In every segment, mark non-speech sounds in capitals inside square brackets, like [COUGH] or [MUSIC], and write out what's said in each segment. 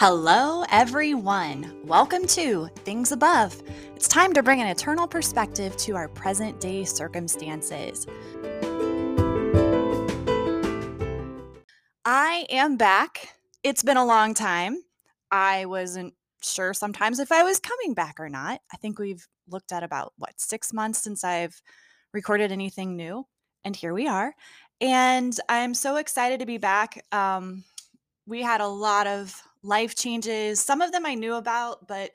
Hello, everyone. Welcome to Things Above. It's time to bring an eternal perspective to our present day circumstances. I am back. It's been a long time. I wasn't sure sometimes if I was coming back or not. I think we've looked at about, what, six months since I've recorded anything new. And here we are. And I'm so excited to be back. Um, we had a lot of life changes. Some of them I knew about, but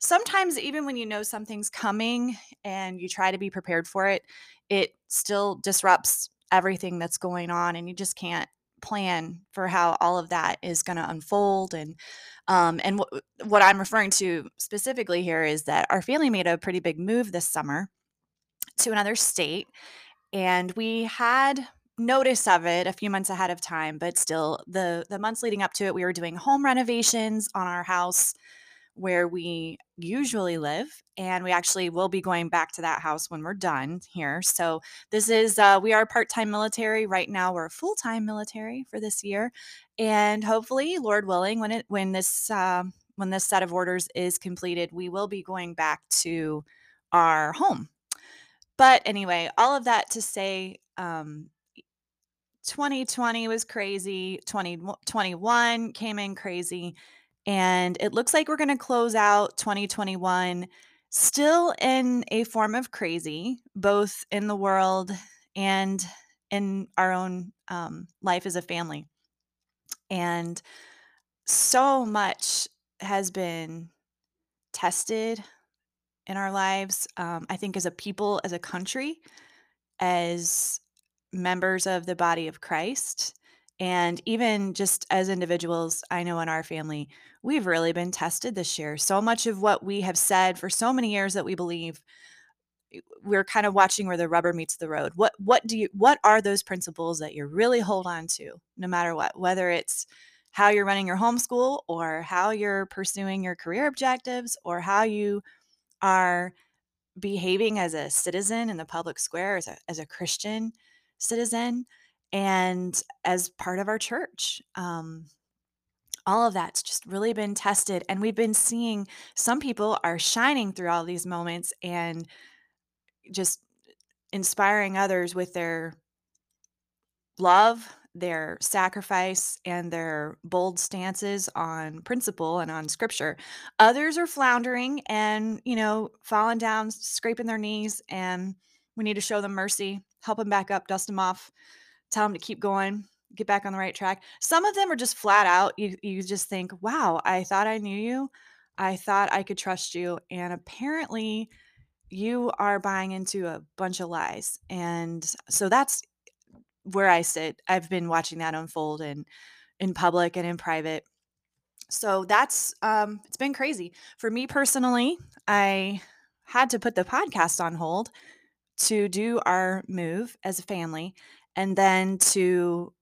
sometimes even when you know something's coming and you try to be prepared for it, it still disrupts everything that's going on and you just can't plan for how all of that is going to unfold and um, and w- what i'm referring to specifically here is that our family made a pretty big move this summer to another state and we had notice of it a few months ahead of time, but still the the months leading up to it, we were doing home renovations on our house where we usually live and we actually will be going back to that house when we're done here. So this is uh, we are part-time military right now we're full-time military for this year and hopefully lord willing when it when this uh, when this set of orders is completed we will be going back to our home. But anyway all of that to say um, 2020 was crazy. 2021 came in crazy. And it looks like we're going to close out 2021 still in a form of crazy, both in the world and in our own um, life as a family. And so much has been tested in our lives, um, I think, as a people, as a country, as members of the body of Christ. And even just as individuals, I know in our family, we've really been tested this year. So much of what we have said for so many years that we believe, eh, we're kind of watching where the rubber meets the road. What what do you what are those principles that you really hold on to no matter what, whether it's how you're running your homeschool or how you're pursuing your career objectives or how you are behaving as a citizen in the public square as a, as a Christian citizen and as part of our church. Um, all of that's just really been tested. And we've been seeing some people are shining through all these moments and just inspiring others with their love, their sacrifice, and their bold stances on principle and on scripture. Others are floundering and, you know, falling down, scraping their knees, and we need to show them mercy help them back up, dust them off, tell them to keep going, get back on the right track. Some of them are just flat out. You you just think, "Wow, I thought I knew you. I thought I could trust you." And apparently you are buying into a bunch of lies. And so that's where I sit. I've been watching that unfold in in public and in private. So that's um it's been crazy. For me personally, I had to put the podcast on hold to do our move as a family and then to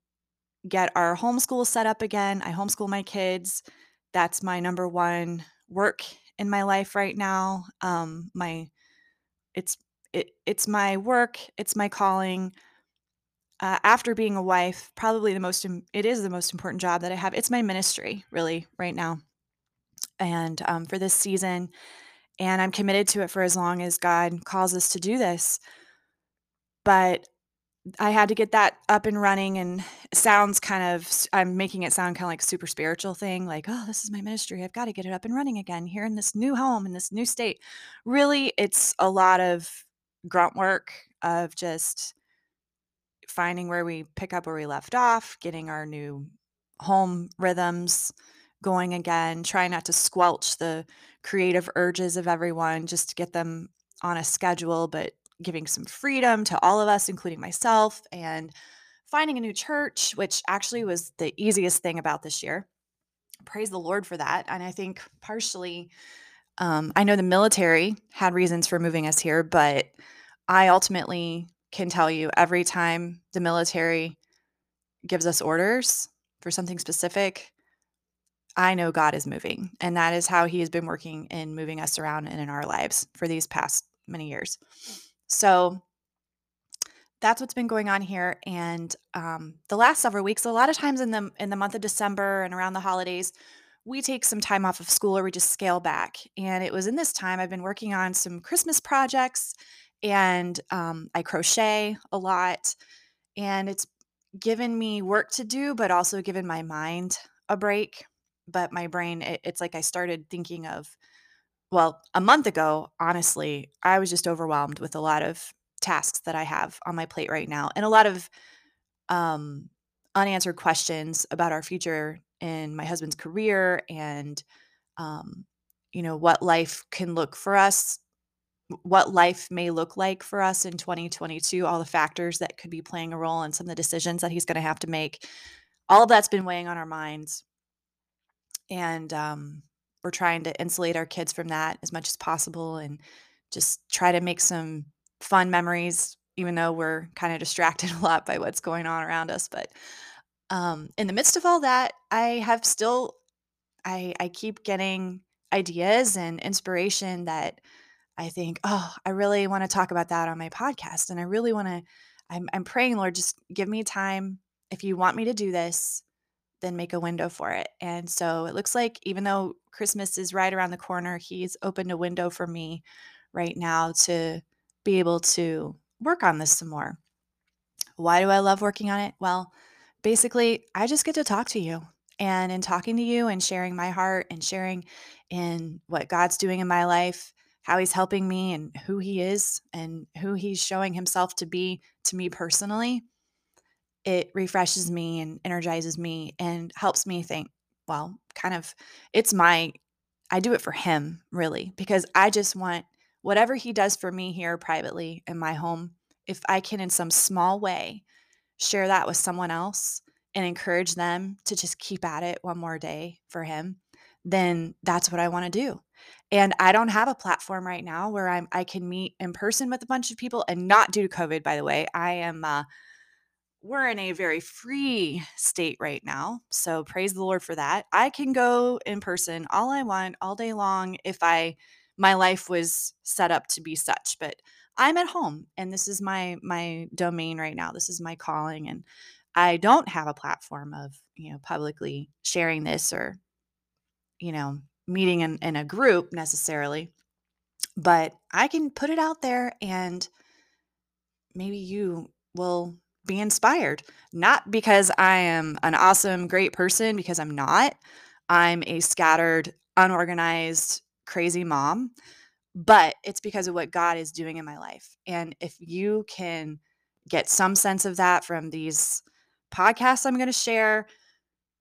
get our homeschool set up again. I homeschool my kids. That's my number one work in my life right now. Um, my it's it, it's my work. It's my calling. Uh, after being a wife, probably the most it is the most important job that I have. It's my ministry, really, right now. And um, for this season, and I'm committed to it for as long as God calls us to do this. But I had to get that up and running and sounds kind of I'm making it sound kind of like a super spiritual thing like oh this is my ministry I've got to get it up and running again here in this new home in this new state. Really it's a lot of grunt work of just finding where we pick up where we left off, getting our new home rhythms going again, trying not to squelch the creative urges of everyone just to get them on a schedule, but giving some freedom to all of us, including myself, and finding a new church, which actually was the easiest thing about this year. Praise the Lord for that. And I think partially, um, I know the military had reasons for moving us here, but I ultimately can tell you every time the military gives us orders for something specific, I know God is moving. And that is how He has been working in moving us around and in our lives for these past many years. So that's what's been going on here. And um, the last several weeks, a lot of times in the in the month of December and around the holidays, we take some time off of school or we just scale back. And it was in this time I've been working on some Christmas projects and um, I crochet a lot. And it's given me work to do, but also given my mind a break. But my brain, it, it's like I started thinking of, well, a month ago, honestly, I was just overwhelmed with a lot of tasks that I have on my plate right now and a lot of um, unanswered questions about our future in my husband's career and um, you know what life can look for us what life may look like for us in 2022 all the factors that could be playing a role in some of the decisions that he's going to have to make. All of that's been weighing on our minds and um, we're trying to insulate our kids from that as much as possible and just try to make some fun memories even though we're kind of distracted [LAUGHS] a lot by what's going on around us but um, in the midst of all that, I have still I I keep getting ideas and inspiration that I think, oh, I really want to talk about that on my podcast, and I really want to. I'm I'm praying, Lord, just give me time. If you want me to do this, then make a window for it. And so it looks like even though Christmas is right around the corner, He's opened a window for me right now to be able to work on this some more. Why do I love working on it? Well, basically, I just get to talk to you. And in talking to you and sharing my heart and sharing in what God's doing in my life, how he's helping me and who he is and who he's showing himself to be to me personally, it refreshes me and energizes me and helps me think, well, kind of, it's my, I do it for him really, because I just want whatever he does for me here privately in my home, if I can in some small way share that with someone else and encourage them to just keep at it one more day for him, then that's what I want to do. And I don't have a platform right now where I'm I can meet in person with a bunch of people and not due to COVID, by the way. I am uh we're in a very free state right now. So praise the Lord for that. I can go in person all I want all day long if I my life was set up to be such, but I'm at home and this is my my domain right now. This is my calling and I don't have a platform of, you know, publicly sharing this or you know, meeting in, in a group necessarily, but I can put it out there and maybe you will be inspired. Not because I am an awesome, great person, because I'm not. I'm a scattered, unorganized, crazy mom but it's because of what God is doing in my life. And if you can get some sense of that from these podcasts I'm going to share,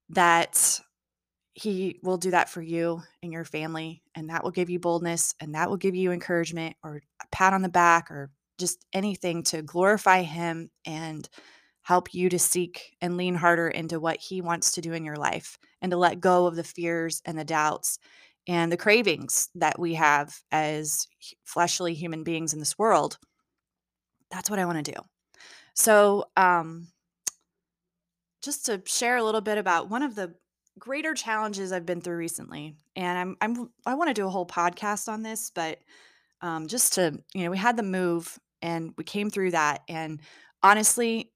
that He will do that for you and your family. And that will give you boldness and that will give you encouragement or a pat on the back or just anything to glorify Him and help you to seek and lean harder into what He wants to do in your life and to let go of the fears and the doubts and the cravings that we have as fleshly human beings in this world. That's what I want to do. So, um, just to share a little bit about one of the greater challenges I've been through recently, and I'm I'm I want to do a whole podcast on this, but um, just to you know, we had the move and we came through that, and honestly,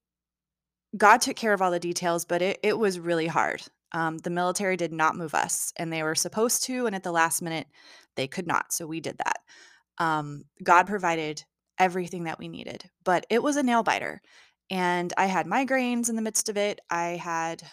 God took care of all the details, but it it was really hard. Um, the military did not move us, and they were supposed to, and at the last minute, they could not. So we did that. Um, God provided everything that we needed, but it was a nail biter. And I had migraines in the midst of it. I had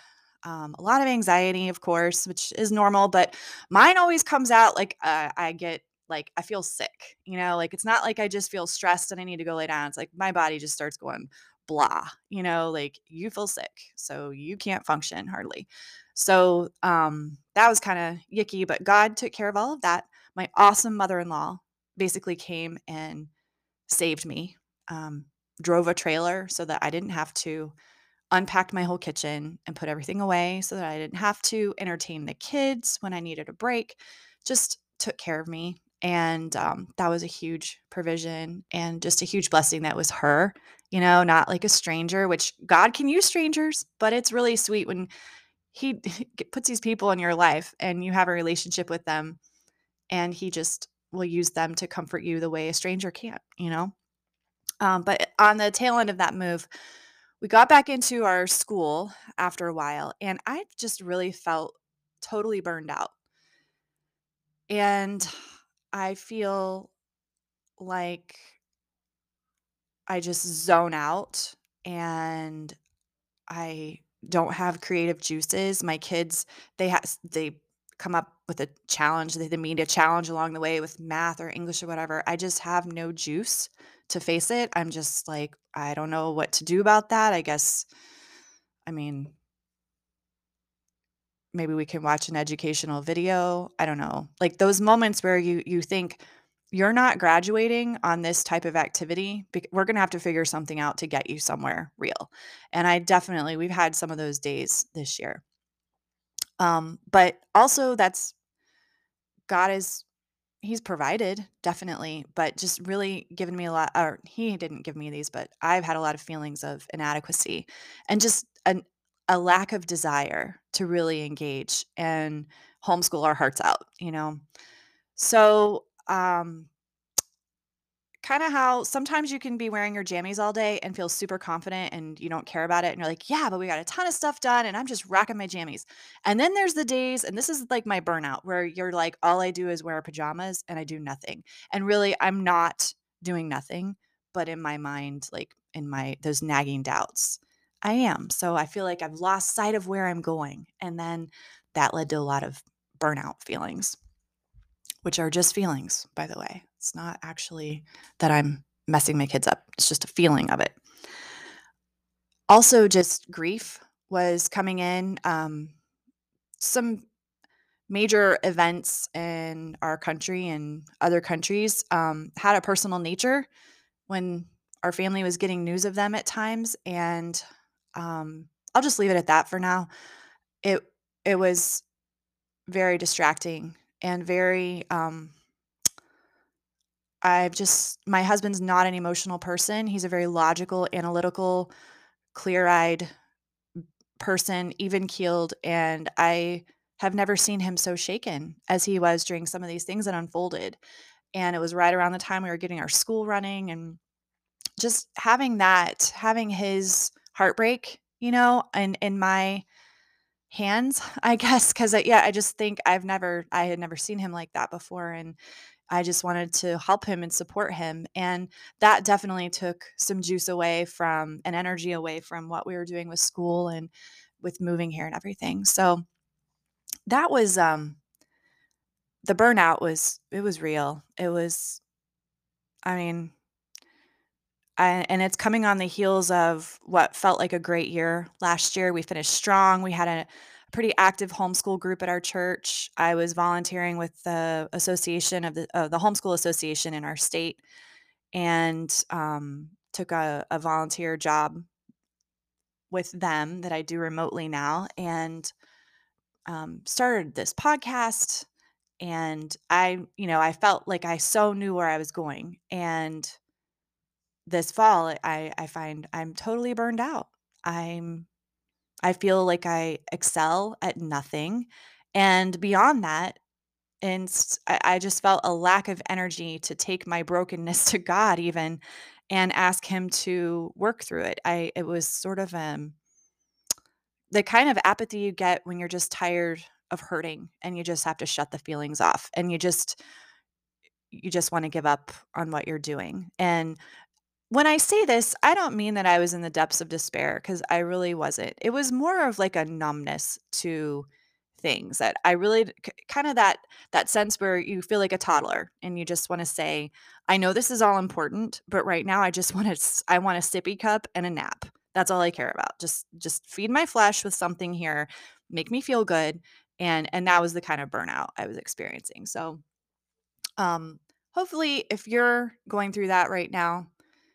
um, a lot of anxiety, of course, which is normal, but mine always comes out like uh, I get like I feel sick, you know, like it's not like I just feel stressed and I need to go lay down. It's like my body just starts going blah, you know, like you feel sick, so you can't function hardly. So um, that was kind of yicky, but God took care of all of that. My awesome mother in law basically came and saved me, um, drove a trailer so that I didn't have to unpack my whole kitchen and put everything away so that I didn't have to entertain the kids when I needed a break. Just took care of me. And um, that was a huge provision and just a huge blessing that was her, you know, not like a stranger, which God can use strangers, but it's really sweet when he [LAUGHS] puts these people in your life and you have a relationship with them and he just will use them to comfort you the way a stranger can't you know um, but on the tail end of that move we got back into our school after a while and i just really felt totally burned out. And I feel like I just zone out and I don't have creative juices. My kids, they have they come up with a challenge. They, they meet a challenge along the way with math or English or whatever. I just have no juice to face it. I'm just like, I don't know what to do about that. I guess, I mean, maybe we can watch an educational video. I don't know. Like those moments where you you think you're not graduating on this type of activity. We're going to have to figure something out to get you somewhere real. And I definitely we've had some of those days this year. Um, but also that's God is he's provided definitely, but just really given me a lot or he didn't give me these, but I've had a lot of feelings of inadequacy and just an a lack of desire to really engage and homeschool our hearts out, you know. So, um kind of how sometimes you can be wearing your jammies all day and feel super confident and you don't care about it and you're like yeah but we got a ton of stuff done and i'm just rocking my jammies and then there's the days and this is like my burnout where you're like all i do is wear pajamas and i do nothing and really i'm not doing nothing but in my mind like in my those nagging doubts i am so i feel like i've lost sight of where i'm going and then that led to a lot of burnout feelings which are just feelings, by the way. It's not actually that I'm messing my kids up, it's just a feeling of it. Also, just grief was coming in. Um, some major events in our country and other countries um, had a personal nature when our family was getting news of them at times. And um, I'll just leave it at that for now. It it was very distracting and very um I've just my husband's not an emotional person. He's a very logical, analytical, clear-eyed person, even-keeled, and I have never seen him so shaken as he was during some of these things that unfolded. And it was right around the time we were getting our school running and just having that, having his heartbreak, you know, and in my hands, [LAUGHS] I guess, because yeah, I just think I've never, I had never seen him like that before, and I just wanted to help him and support him, and that definitely took some juice away from and energy away from what we were doing with school and with moving here and everything. So that was um the burnout was it was real. It was I mean And it's coming on the heels of what felt like a great year last year. We finished strong. We had a pretty active homeschool group at our church. I was volunteering with the association of the uh, the homeschool association in our state, and um, took a, a volunteer job with them that I do remotely now, and um, started this podcast. And I, you know, I felt like I so knew where I was going, and this fall, I I find I'm totally burned out. I'm I feel like I excel at nothing, and beyond that, and I, just felt a lack of energy to take my brokenness [LAUGHS] to God even and ask him to work through it. I it was sort of um the kind of apathy you get when you're just tired of hurting and you just have to shut the feelings off and you just you just want to give up on what you're doing. And when I say this, I don't mean that I was in the depths of despair because I really wasn't. It was more of like a numbness to things that I really kind of that that sense where you feel like a toddler and you just want to say, I know this is all important, but right now I just [LAUGHS] want to I want a sippy cup and a nap. That's all I care about. Just just feed my flesh with something here, make me feel good and and that was the kind of burnout I was experiencing. So um hopefully if you're going through that right now,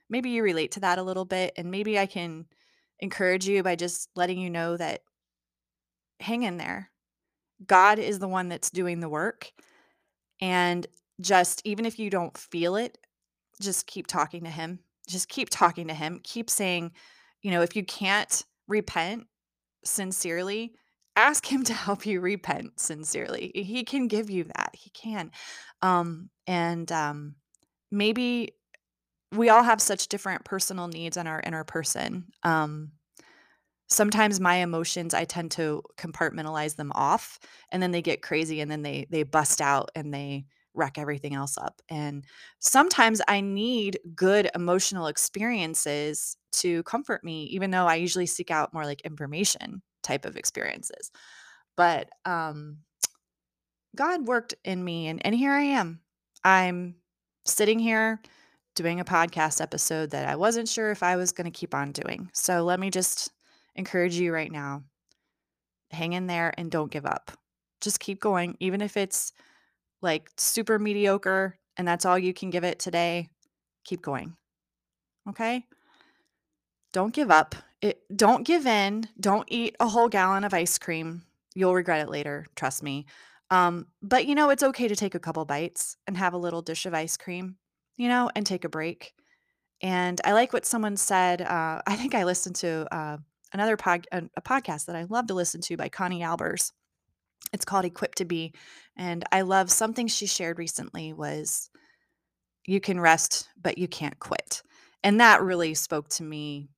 maybe you relate to that a little bit and maybe I can encourage you by just letting you know that hang in there. God is the one that's doing the work and just even if you don't feel it, just keep talking to him. Just keep talking to him. Keep saying, you know, if you can't repent sincerely, ask him [LAUGHS] to help you repent sincerely. He can give you that. He can. Um and um maybe we all have such different personal needs in our inner person. Um, sometimes my emotions I tend to compartmentalize them off and then they get crazy and then they they bust out and they wreck everything else up. And sometimes I need good emotional experiences to comfort me even though I usually seek out more like information type of experiences. But um God worked in me and and here I am. I'm sitting here doing a podcast episode that I wasn't sure if I was going to keep on doing. So let me just encourage you right now hang in there and don't give up. Just keep going, even if it's like super mediocre and that's all you can give it today. Keep going. Okay? Don't give up. It, don't give in. Don't eat a whole gallon of ice cream. You'll regret it later, trust me. Um, but you know, it's okay to take a couple bites and have a little dish of ice cream, you know, and take a break. And I like what someone said. Uh, [LAUGHS] I think I listened to uh, another pod, a, a podcast that I love to listen to by Connie Albers. It's called Equipped to Be, and I love something she shared recently was you can rest, but you can't quit. And that really spoke to me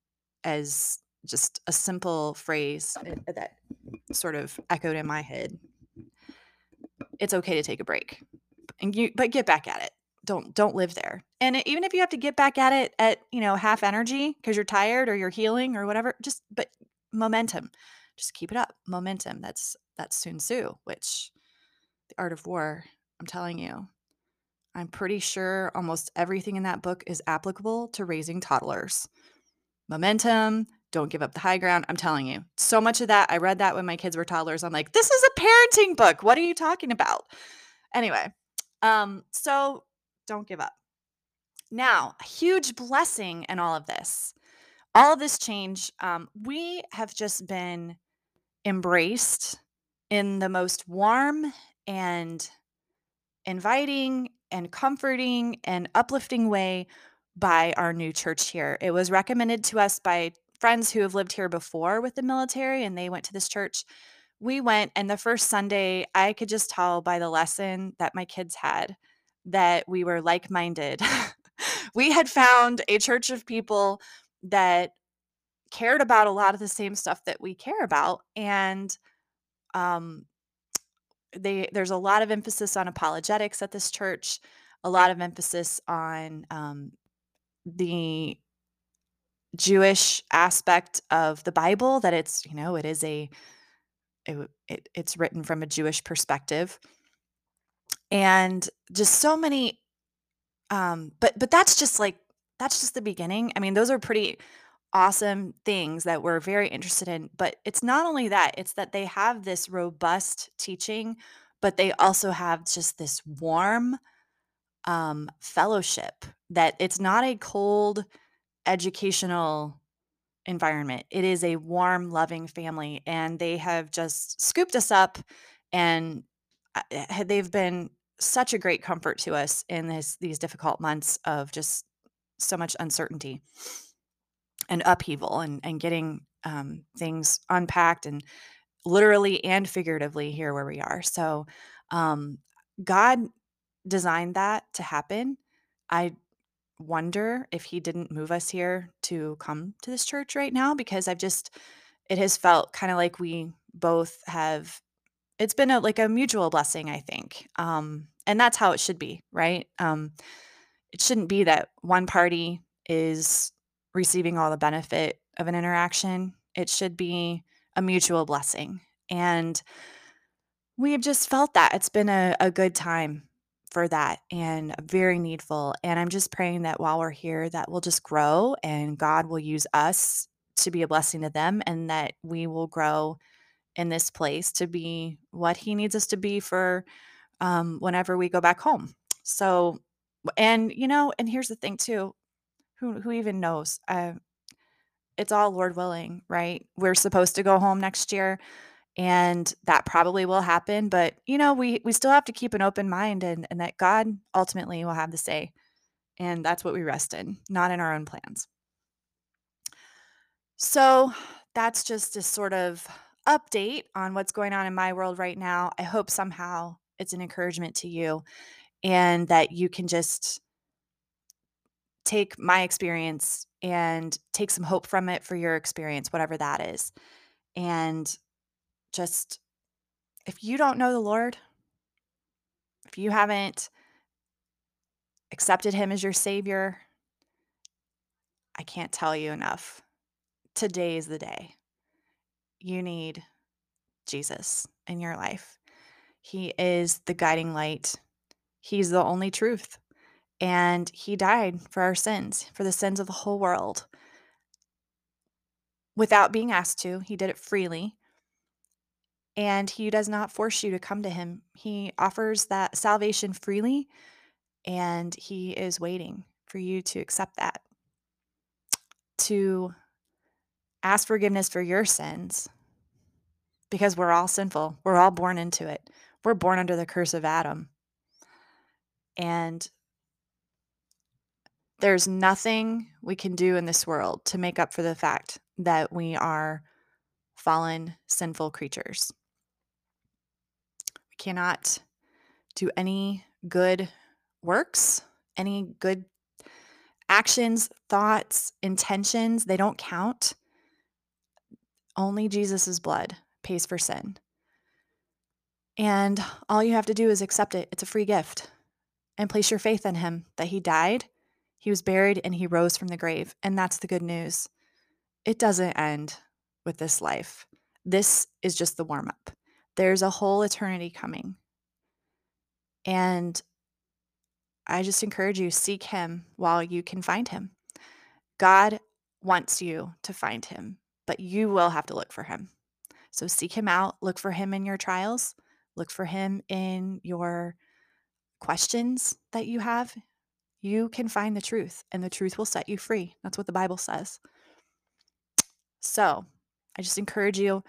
as just a simple phrase uh, that sort of echoed in my head it's okay to take a break and you but get back at it don't don't live there and even if you have to get back at it at you know half energy because you're tired or you're healing or whatever just but momentum just keep it up momentum that's that's sun tzu which the art of war i'm telling you i'm pretty sure almost everything in that book is applicable to raising toddlers momentum don't give up the high ground. I'm telling you, so much of that. I read that when my kids were toddlers. I'm like, this is a parenting book. What are you talking about? Anyway, um, so don't give up. Now, a huge blessing in all of this, all of this change, um, we have just been embraced in the most warm and inviting and comforting and uplifting way by our new church here. It was recommended to us by friends who have lived here before with the military and they went to this church. We went, and the first Sunday, I could just tell by the lesson that my kids had that we were like minded. [LAUGHS] we had found a church of people that cared about a lot of the same stuff that we care about. And um, they there's a lot of emphasis on apologetics at this church, a lot of emphasis on um, the Jewish aspect of the Bible that it's, you know, it is a it, it it's written from a Jewish perspective. And just so many um but but that's just like that's just the beginning. I mean, those are pretty awesome things that we're very interested in, but it's not only that, it's that they have this robust teaching, but they also have just this warm um fellowship that it's not a cold educational environment. It is a warm, loving family, and they have just scooped us up, and uh, they've been such a great comfort to us in this these difficult months of just so much uncertainty and upheaval, and and getting um, things unpacked and literally and figuratively here where we are. So, um, God designed that to happen. I wonder if he didn't move us here to come to this church right now because I've just it has felt kind of like we both have it's been a like a mutual blessing, I think. Um and that's how it should be, right? Um it shouldn't be that one party is receiving all the benefit of an interaction. It should be a mutual blessing. And we have just felt that. It's been a, a good time for that and very needful. And I'm just praying that while we're here, that we'll just grow and God will use us to be a blessing to them and that we will grow in this place to be what He needs us to be for um, whenever we go back home. So, and you know, and here's the thing too who, who even knows? Uh, it's all Lord willing, right? We're supposed to go home next year and that probably will happen but you know we we still have to keep an open mind and and that god ultimately will have the say and that's what we rest in not in our own plans so that's just a sort of update on what's going on in my world right now i hope somehow it's an encouragement to you and that you can just take my experience and take some hope from it for your experience, whatever that is. And just if you don't know the Lord, if you haven't accepted him as your savior, I can't tell you enough. Today is the day. You need Jesus in your life. He is the guiding light. He's the only truth. And he died for our sins, for the sins of the whole world. Without being asked to, he did it freely. And he does not force you to come to him. He offers that salvation freely, and he is waiting for you to accept that. To ask forgiveness for your sins, because we're all sinful. We're all born into it. We're born under the curse of Adam. And there's nothing we can do in this world to make up for the fact that we are fallen, sinful creatures. We cannot do any good works, any good actions, thoughts, intentions. They don't count. Only Jesus' blood pays for sin. And all you have to do is accept it. It's a free gift. And place your faith in him that he died he was buried and he rose from the grave. And that's the good news. It doesn't end with this life. This is just the warm up. There's a whole eternity coming. And I just encourage you seek him while you can find him. God wants you to find him, but you will have to look for him. So seek him out, look for him in your trials, look for him in your questions that you have, you can find the truth, and the truth will set you free. That's what the Bible says. So I just encourage you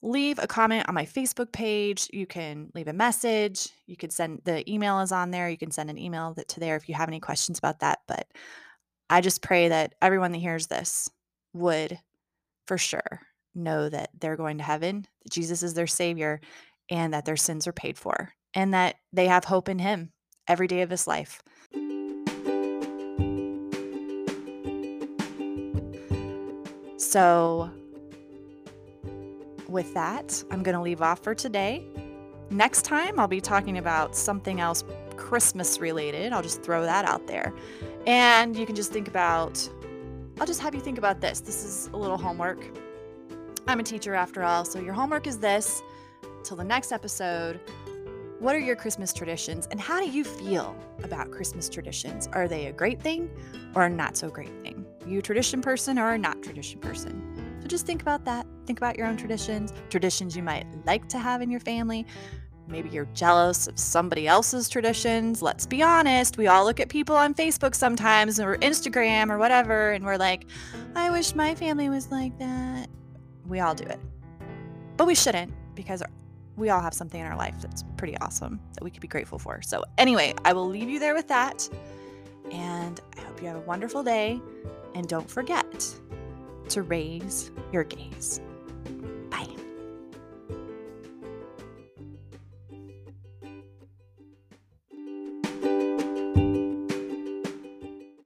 leave a comment on my Facebook page. You can leave a message. You could send the email is on there. You can send an email to there if you have any questions about that. But I just pray that everyone that hears this would for sure know that they're going to heaven, that Jesus is their savior, and that their sins are paid for, and that they have hope in him every day of his life. So, with that, I'm going to leave off for today. Next time, I'll be talking about something else Christmas related. I'll just throw that out there. And you can just think about, I'll just have you think about this. This is a little homework. I'm a teacher after all. So, your homework is this. Till the next episode, what are your Christmas traditions and how do you feel about Christmas traditions? Are they a great thing or a not so great thing? You a tradition person or a not tradition person? So just think about that. Think about your own traditions, traditions you might like to have in your family. Maybe you're jealous of somebody else's traditions. Let's be honest. We all look at people on Facebook sometimes or Instagram or whatever, and we're like, I wish my family was like that. We all do it. But we shouldn't because we all have something in our life that's pretty awesome that we could be grateful for. So, anyway, I will leave you there with that. And I hope you have a wonderful day. And don't forget to raise your gaze.